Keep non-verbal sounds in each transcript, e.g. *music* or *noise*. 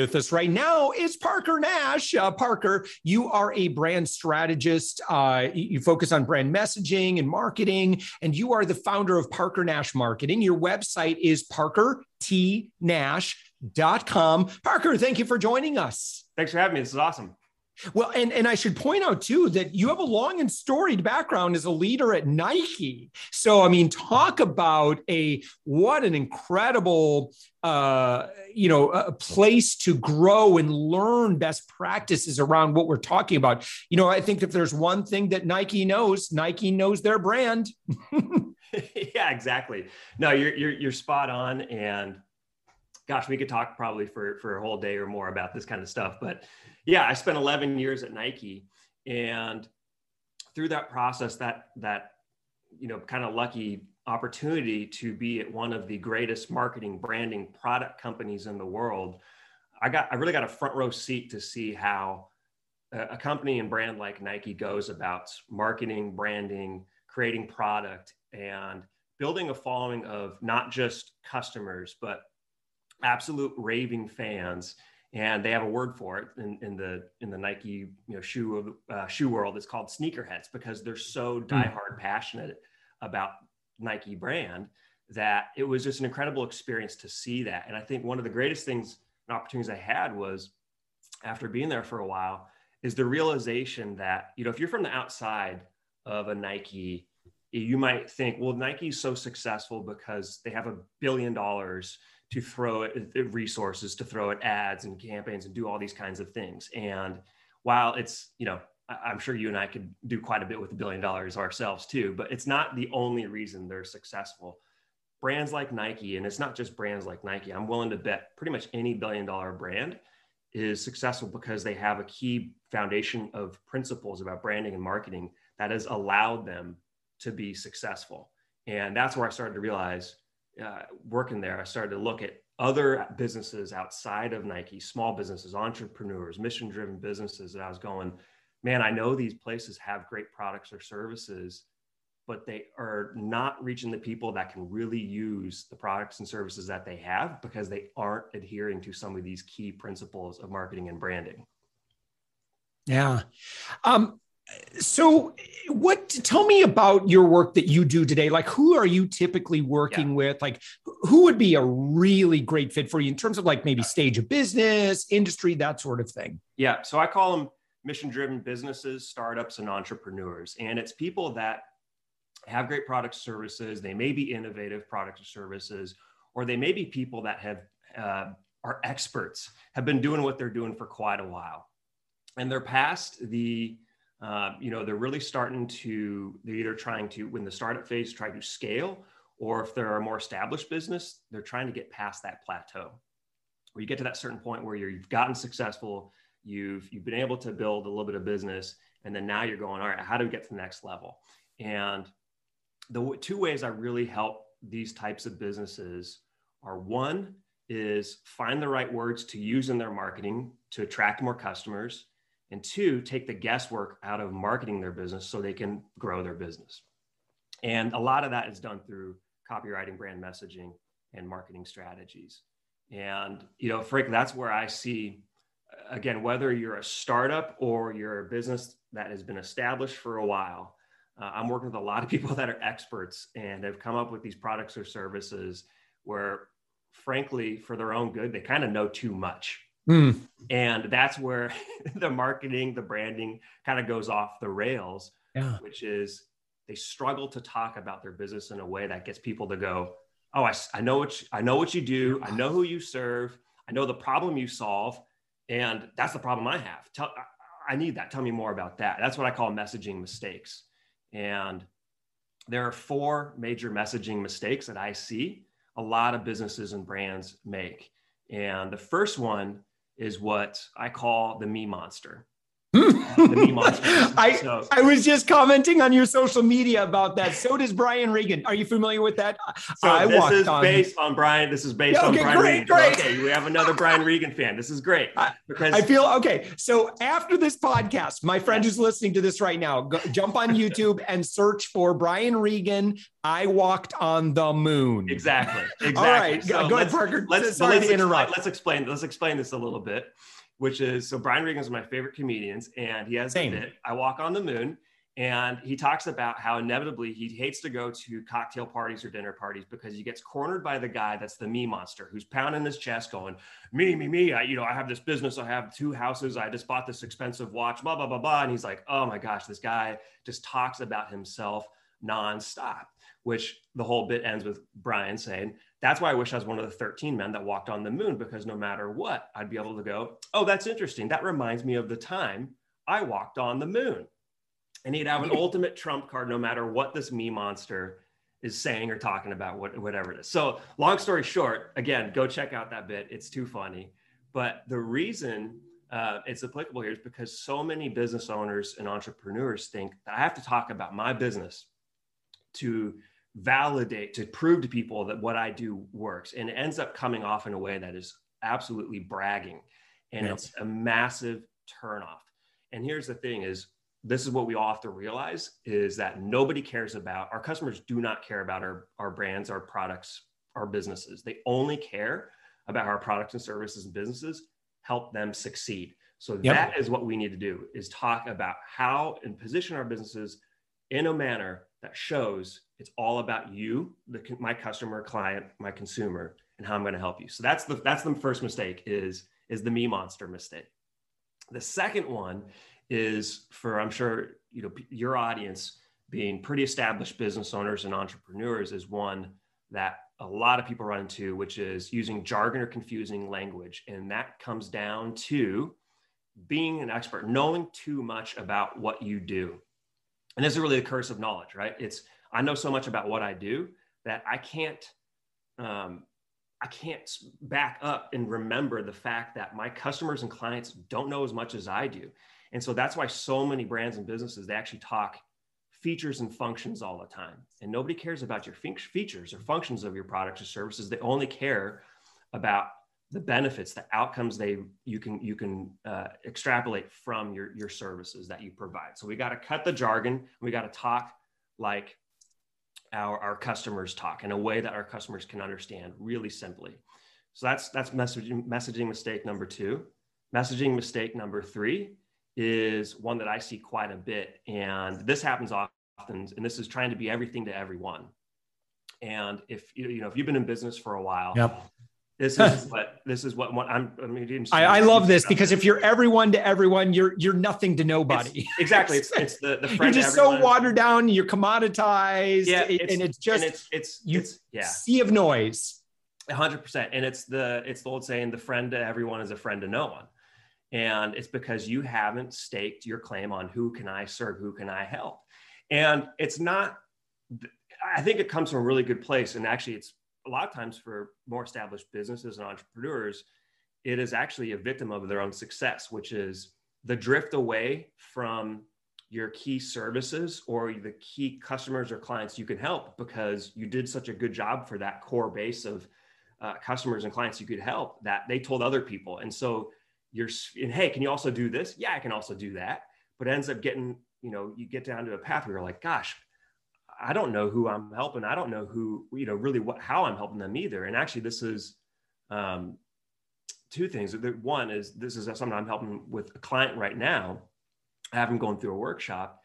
With us right now is Parker Nash. Uh, Parker, you are a brand strategist. Uh, you focus on brand messaging and marketing, and you are the founder of Parker Nash Marketing. Your website is parkertnash.com. Parker, thank you for joining us. Thanks for having me. This is awesome. Well, and, and I should point out too that you have a long and storied background as a leader at Nike. So, I mean, talk about a what an incredible uh, you know a place to grow and learn best practices around what we're talking about. You know, I think if there's one thing that Nike knows, Nike knows their brand. *laughs* yeah, exactly. No, you're, you're you're spot on, and gosh, we could talk probably for for a whole day or more about this kind of stuff, but yeah, I spent 11 years at Nike, and through that process, that that you know kind of lucky opportunity to be at one of the greatest marketing branding product companies in the world, I got I really got a front row seat to see how a company and brand like Nike goes about marketing, branding, creating product, and building a following of not just customers but absolute raving fans and they have a word for it in, in the in the Nike you know shoe uh, shoe world. It's called sneakerheads because they're so hmm. diehard passionate about Nike brand that it was just an incredible experience to see that. And I think one of the greatest things and opportunities I had was after being there for a while is the realization that you know if you're from the outside of a Nike, you might think, well, Nike's so successful because they have a billion dollars to throw uh, resources to throw at ads and campaigns and do all these kinds of things. And while it's you know i'm sure you and i could do quite a bit with a billion dollars ourselves too but it's not the only reason they're successful. Brands like nike and it's not just brands like nike i'm willing to bet pretty much any billion dollar brand is successful because they have a key foundation of principles about branding and marketing that has allowed them to be successful. And that's where i started to realize uh, working there, I started to look at other businesses outside of Nike, small businesses, entrepreneurs, mission driven businesses. And I was going, man, I know these places have great products or services, but they are not reaching the people that can really use the products and services that they have because they aren't adhering to some of these key principles of marketing and branding. Yeah. Um, so what tell me about your work that you do today. Like who are you typically working yeah. with? Like who would be a really great fit for you in terms of like maybe stage of business industry that sort of thing? Yeah so i call them mission driven businesses startups and entrepreneurs and it's people that have great product services they may be innovative products or services or they may be people that have uh, are experts have been doing what they're doing for quite a while. And they're past the uh, you know, they're really starting to, they're either trying to, when the startup phase, try to scale, or if they're a more established business, they're trying to get past that plateau where you get to that certain point where you've gotten successful, you've, you've been able to build a little bit of business, and then now you're going, all right, how do we get to the next level? And the two ways I really help these types of businesses are one is find the right words to use in their marketing to attract more customers and two, take the guesswork out of marketing their business so they can grow their business. And a lot of that is done through copywriting, brand messaging, and marketing strategies. And, you know, Frank, that's where I see, again, whether you're a startup or you're a business that has been established for a while, uh, I'm working with a lot of people *laughs* that are experts and have come up with these products or services where, frankly, for their own good, they kind of know too much Mm. And that's where *laughs* the marketing, the branding kind of goes off the rails, yeah. which is they struggle to talk about their business in a way that gets people to go, "Oh, I, I know what you, I know what you do. I know who you serve. I know the problem you solve, and that's the problem I have. Tell, I need that. Tell me more about that. That's what I call messaging mistakes. And there are four major messaging mistakes that I see a lot of businesses and brands make. And the first one is what I call the me monster. *laughs* I, so, I was just commenting on your social media about that. So does Brian Regan. Are you familiar with that? So I this is on... based on Brian. This is based okay, on Brian great, Regan. Great. Okay, we have another Brian Regan fan. This is great because I feel okay. So after this podcast, my friend who's listening to this right now, go, jump on YouTube and search for Brian Regan. I walked on the moon. Exactly. Exactly. All right. So go ahead, Parker. Let's, Sorry let's, to interrupt. Let's explain. Let's explain this a little bit which is so Brian Regan is my favorite comedians, and he has Same. a bit. I walk on the moon, and he talks about how inevitably he hates to go to cocktail parties or dinner parties because he gets cornered by the guy that's the me monster who's pounding his chest, going, "Me, me, me! I, you know, I have this business. I have two houses. I just bought this expensive watch. Blah blah blah blah." And he's like, "Oh my gosh, this guy just talks about himself nonstop." Which the whole bit ends with Brian saying, that's why I wish I was one of the 13 men that walked on the moon because no matter what, I'd be able to go, oh, that's interesting. That reminds me of the time I walked on the moon. And he'd have an *laughs* ultimate trump card no matter what this me monster is saying or talking about, what, whatever it is. So, long story short, again, go check out that bit. It's too funny. But the reason uh, it's applicable here is because so many business owners and entrepreneurs think that I have to talk about my business to validate to prove to people that what I do works. And it ends up coming off in a way that is absolutely bragging. And it's a massive turnoff. And here's the thing is this is what we all have to realize is that nobody cares about our customers do not care about our, our brands, our products, our businesses. They only care about our products and services and businesses help them succeed. So yep. that is what we need to do is talk about how and position our businesses in a manner that shows it's all about you, the, my customer, client, my consumer, and how I'm going to help you. So that's the that's the first mistake is is the me monster mistake. The second one is for I'm sure you know your audience being pretty established business owners and entrepreneurs is one that a lot of people run into, which is using jargon or confusing language, and that comes down to being an expert, knowing too much about what you do and this is really the curse of knowledge, right? It's I know so much about what I do that I can't um, I can't back up and remember the fact that my customers and clients don't know as much as I do. And so that's why so many brands and businesses they actually talk features and functions all the time. And nobody cares about your features or functions of your products or services. They only care about the benefits, the outcomes they you can you can uh, extrapolate from your your services that you provide. So we got to cut the jargon. We got to talk like our our customers talk in a way that our customers can understand really simply. So that's that's messaging messaging mistake number two. Messaging mistake number three is one that I see quite a bit, and this happens often. And this is trying to be everything to everyone. And if you you know if you've been in business for a while, yep this is *laughs* what this is what, what I'm. I mean, I, I love this because if you're everyone to everyone, you're you're nothing to nobody. It's, *laughs* exactly, it's, it's the the friend. You're just so watered down. You're commoditized. Yeah, it's, and it's just and it's it's you it's, yeah sea of noise. hundred percent, and it's the it's the old saying: the friend to everyone is a friend to no one, and it's because you haven't staked your claim on who can I serve, who can I help, and it's not. I think it comes from a really good place, and actually, it's a lot of times for more established businesses and entrepreneurs, it is actually a victim of their own success, which is the drift away from your key services or the key customers or clients you can help because you did such a good job for that core base of uh, customers and clients you could help that they told other people. And so you're, and hey, can you also do this? Yeah, I can also do that. But ends up getting, you know, you get down to a path where you're like, gosh, I don't know who I'm helping. I don't know who, you know, really what, how I'm helping them either. And actually, this is um, two things. One is this is something I'm helping with a client right now. I have him going through a workshop,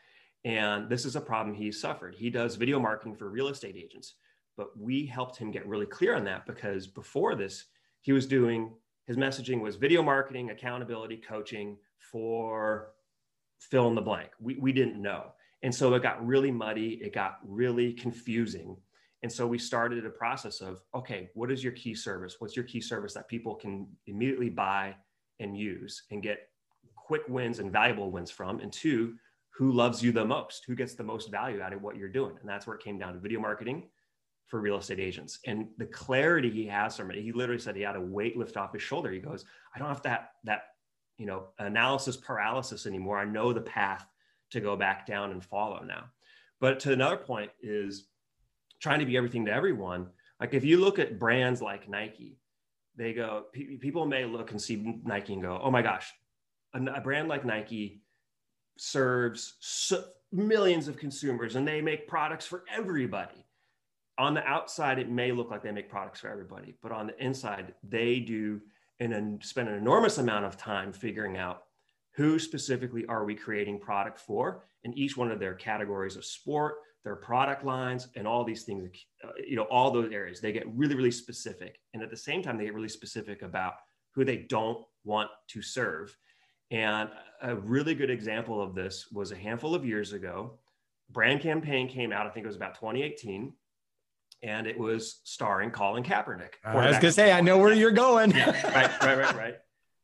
and this is a problem he suffered. He does video marketing for real estate agents, but we helped him get really clear on that because before this, he was doing his messaging was video marketing, accountability, coaching for fill in the blank. We, we didn't know. And so it got really muddy, it got really confusing. And so we started a process of okay, what is your key service? What's your key service that people can immediately buy and use and get quick wins and valuable wins from? And two, who loves you the most? Who gets the most value out of what you're doing? And that's where it came down to video marketing for real estate agents. And the clarity he has from it, he literally said he had a weight lift off his shoulder. He goes, I don't have that that you know analysis paralysis anymore. I know the path to go back down and follow now. But to another point is trying to be everything to everyone. Like if you look at brands like Nike, they go, people may look and see Nike and go, oh my gosh, a, a brand like Nike serves so, millions of consumers and they make products for everybody. On the outside, it may look like they make products for everybody, but on the inside, they do and spend an enormous amount of time figuring out who specifically are we creating product for in each one of their categories of sport their product lines and all these things uh, you know all those areas. They get really really specific. And at the same time they get really specific about who they don't want to serve. And a really good example of this was a handful of years ago brand campaign came out i think it was about 2018 and it was starring colin kaepernick i was going to say i know where you're going. Yeah, right right right *laughs* right.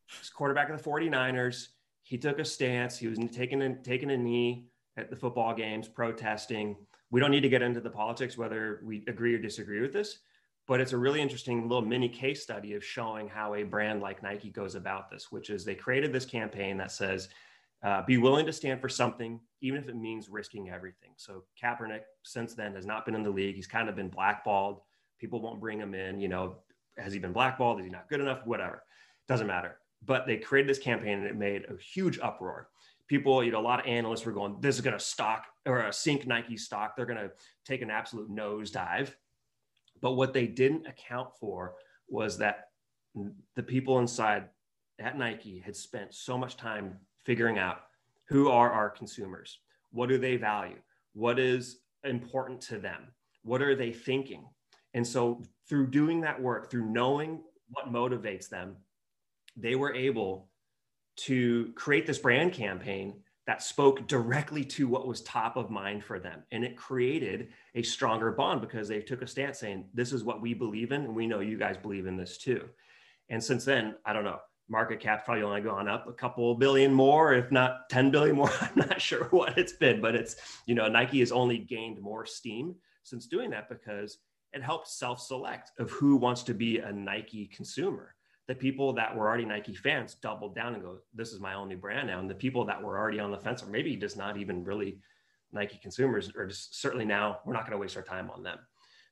He's quarterback of the 49ers he took a stance he was taking a, taking a knee at the football games protesting. We don't need to get into the politics, whether we agree or disagree with this, but it's a really interesting little mini case study of showing how a brand like Nike goes about this, which is they created this campaign that says, uh, be willing to stand for something, even if it means risking everything. So Kaepernick, since then, has not been in the league. He's kind of been blackballed. People won't bring him in. You know, has he been blackballed? Is he not good enough? Whatever. Doesn't matter. But they created this campaign and it made a huge uproar people, you know, a lot of analysts were going, this is going to stock or a sink Nike stock. They're going to take an absolute nosedive. But what they didn't account for was that the people inside at Nike had spent so much time figuring out who are our consumers? What do they value? What is important to them? What are they thinking? And so, through doing that work, through knowing what motivates them, they were able to create this brand campaign that spoke directly to what was top of mind for them. And it created a stronger bond because they took a stance saying, this is what we believe in. And we know you guys believe in this too. And since then, I don't know, market cap's probably only gone up a couple billion more, if not 10 billion more. *laughs* I'm not sure what it's been, but it's, you know, Nike has only gained more steam since doing that because it helped self select of who wants to be a Nike consumer the people that were already Nike fans doubled down and go, this is my only brand now. And the people that were already on the fence, or maybe just not even really Nike consumers, or just certainly now we're not going to waste our time on them.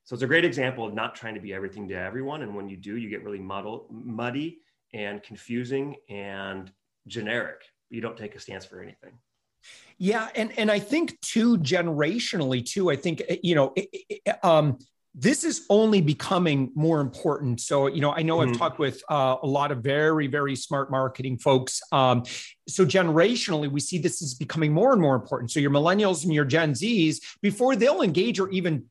So it's a great example of not trying to be everything to everyone. And when you do, you get really muddled, muddy and confusing and generic. You don't take a stance for anything. Yeah, and and I think too generationally too. I think eh, you know, it, it, um, this is only becoming more important. So, you know, I know mm-hmm. I've talked with uh, a lot of very, very smart marketing folks. Um, so, generationally, we see this is becoming more and more important. So, your millennials and your Gen Zs, before they'll engage or even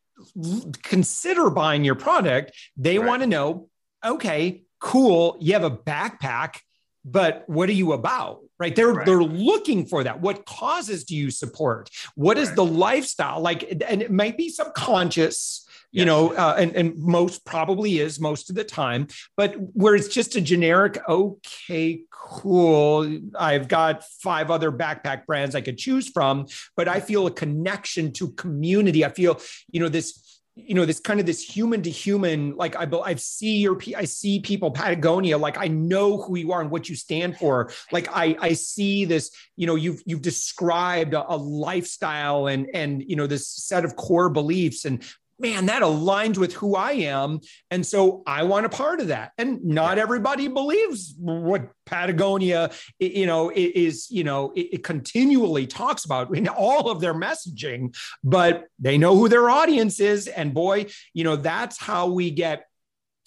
consider buying your product, they right. want to know, okay, cool, you have a backpack, but what are you about? right they're right. they're looking for that what causes do you support What is right. the lifestyle like and it might be subconscious you know, uh, and, and most probably is most of the time, but where it's just a generic, okay, cool. I've got five other backpack brands I could choose from, but I feel a connection to community. I feel, you know, this you know this kind of this human to human like i i see your i see people patagonia like i know who you are and what you stand for like i i see this you know you've you've described a, a lifestyle and and you know this set of core beliefs and man, that aligns with who I am. And so I want a part of that. And not everybody believes what Patagonia, you know, is, you know, it, continually talks about in all of their messaging, but they know who their audience is. And boy, you know, that's how we get,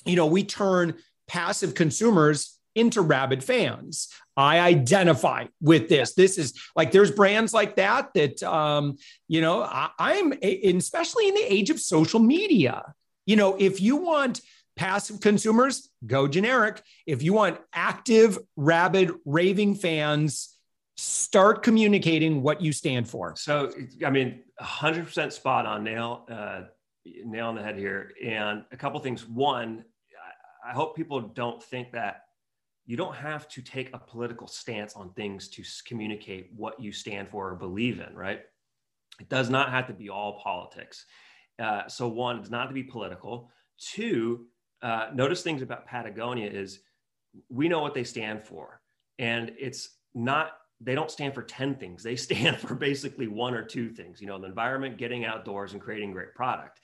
you know, we turn passive consumers into rabid fans. I identify with this. This is like there's brands like that that um, you know I, I'm especially in the age of social media. You know, if you want passive consumers, go generic. If you want active, rabid, raving fans, start communicating what you stand for. So, I mean, 100% spot on, nail, uh, nail on the head here. And a couple things. One, I hope people don't think that you don't have to take a political stance on things to communicate what you stand for or believe in, right? It does not have to be all politics. Uh, so, one, it's not to be political. Two, uh, notice things about Patagonia is we know what they stand for. And it's not they don't stand for 10 things. They *laughs* stand for basically one or two things, you know, the environment, getting outdoors and creating great product.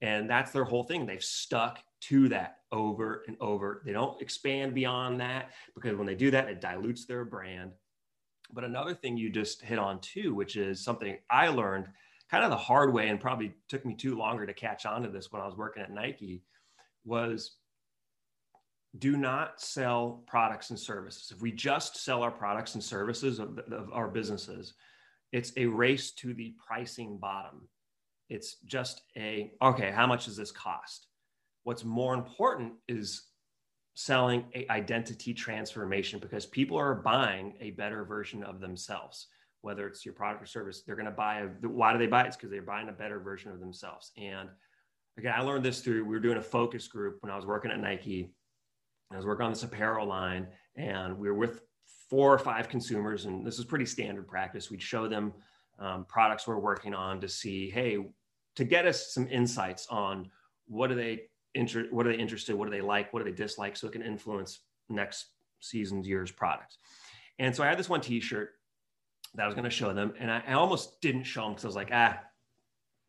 And that's their whole thing. They've stuck to that over and over. They don't expand beyond that because when they do that, it dilutes their brand. But another thing you just hit on too, which is something I learned kind of the hard way and probably took me too longer to catch on to this when I was working at Nike was do not sell products and services. If we just sell our products and services of, of, our businesses, it's a race to the pricing bottom. It's just a, okay, how much does this cost? What's more important is selling a identity transformation because people are buying a better version of themselves whether it's your product or service they're going to buy a why do they buy it? It's because they're buying a better version of themselves. And again i learned this through we were doing a focus group when i was working at nike. I was working on this apparel line and we were with four or five consumers and this is pretty standard practice. We'd show them um, products we're working on to see, hey, to get us some insights on what are they inter- what are they interested, what do they like, what do they dislike, so it can influence next season's year's products. And so I had this one T-shirt that I was going to show them, and I, I almost didn't show them because I was like, ah,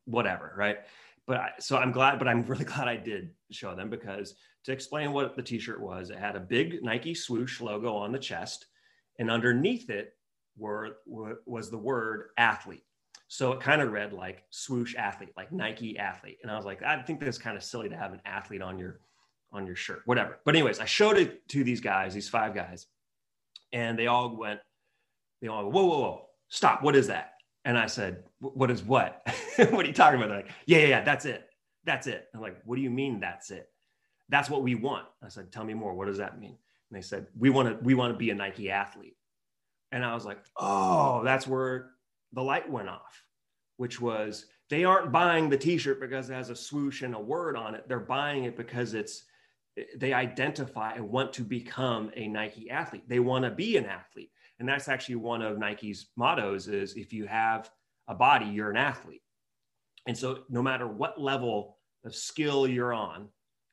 whatever, right? But I, so I'm glad, but I'm *laughs* really glad I did show them because to explain what the t-shirt was, it had a big Nike swoosh logo on the chest, and underneath it were, were was the word athlete. So it kind of read like swoosh athlete, like Nike athlete. And I was like, I think that's kind of silly to have an athlete on your on your shirt, whatever. But anyways, I showed it to these guys, these five guys, and they all went, they all, whoa, whoa, whoa, stop! What is that? And I said, what is what? *laughs* what are you talking about? They're like, yeah, yeah, yeah, that's it. That's it. I'm like, what do you mean that's it? That's what we want. I said, tell me more. What does that mean? And they said, we want to, we want to be a Nike athlete. And I was like, oh, that's where the light went off, which was they aren't buying the t-shirt because it has a swoosh and a word on it. They're buying it because it's they identify and want to become a Nike athlete. They want to be an athlete. And that's actually one of Nike's mottos is if you have a body, you're an athlete. And so no matter what level of skill you're on,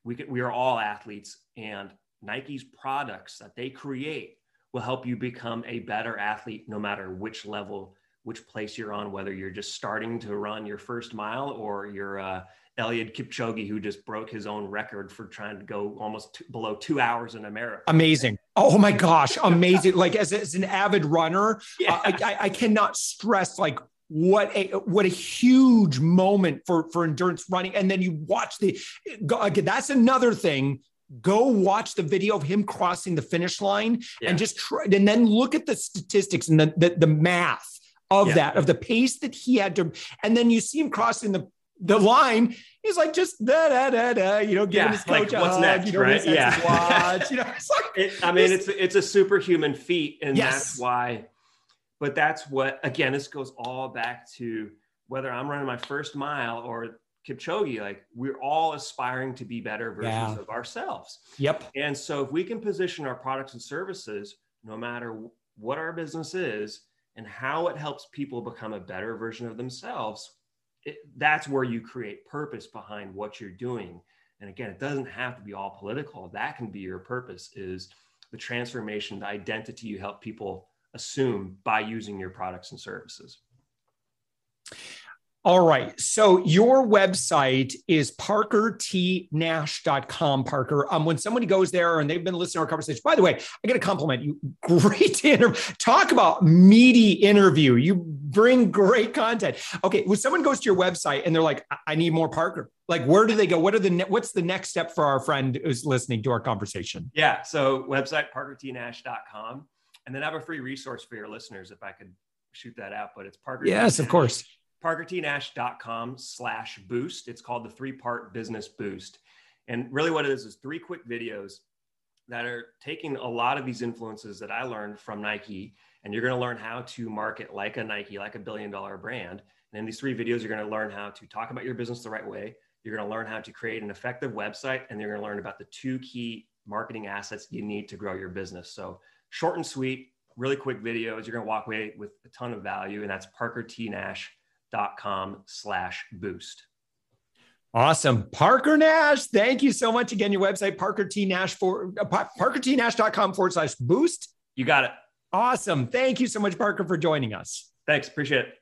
we, we are all athletes and Nike's products that they create will help you become a better athlete no matter which level, which place you're on, whether you're just starting to run your first mile or you're uh, Eliud Kipchoge, who just broke his own record for trying to go almost two, below two hours in America. Amazing. Oh my gosh. *laughs* Amazing. like as, as an avid runner, yeah. uh, I, I cannot stress like what a what a huge moment for for endurance running and then you watch the again that's another thing go watch the video of him crossing the finish line yeah. and just try and then look at the statistics and the the, the math of yeah. that of the pace that he had to and then you see him crossing the the line he's like just da da da da, you know, giving yeah, his coach like, what's hug, next, you know, right? Yeah, watch, you know, *laughs* it's like, it, I mean, it's it's a superhuman feat, and yes. that's why. But that's what again, this goes all back to whether I'm running my first mile or Kipchoge, like we're all aspiring to be better versions yeah. of ourselves. Yep. And so if we can position our products and services, no matter what our business is and how it helps people become a better version of themselves, it, that's where you create purpose behind what you're doing. And again, it doesn't have to be all political. That can be your purpose is the transformation, the identity you help people assume by using your products and services. All right. So your website is parkertnash.com, Parker. Um, when somebody goes there and they've been listening to our conversation, by the way, I got to compliment you. *laughs* Great interview. Talk about meaty interview. You bring great content. Okay. When someone goes to your website and they're like, I need more Parker, like where do they go? What are the, ne- what's the next step for our friend who's listening to our conversation? Yeah. So website, parkertnash.com. And then I have a free resource for your listeners if I could shoot that out, but it's Parker. Yes, of course parkertnash.com slash boost. It's called the three part business boost. And really what it is is three quick videos that are taking a lot of these influences that I learned from Nike and you're going to learn how to market like a Nike, like a billion dollar brand. And in these three videos, you're going to learn how to talk about your business the right way. You're going to learn how to create an effective website, and you're going to learn about the two key marketing assets you need to grow your business. So short and sweet, really quick videos. You're going to walk away with a ton of value, and that's parkertnash.com slash boost. Awesome. Parker Nash, thank you so much. Again, your website, Parker T Nash for uh, parkertnash.com forward slash boost. You got it. Awesome. Thank you so much, Parker, for joining us. Thanks. Appreciate it.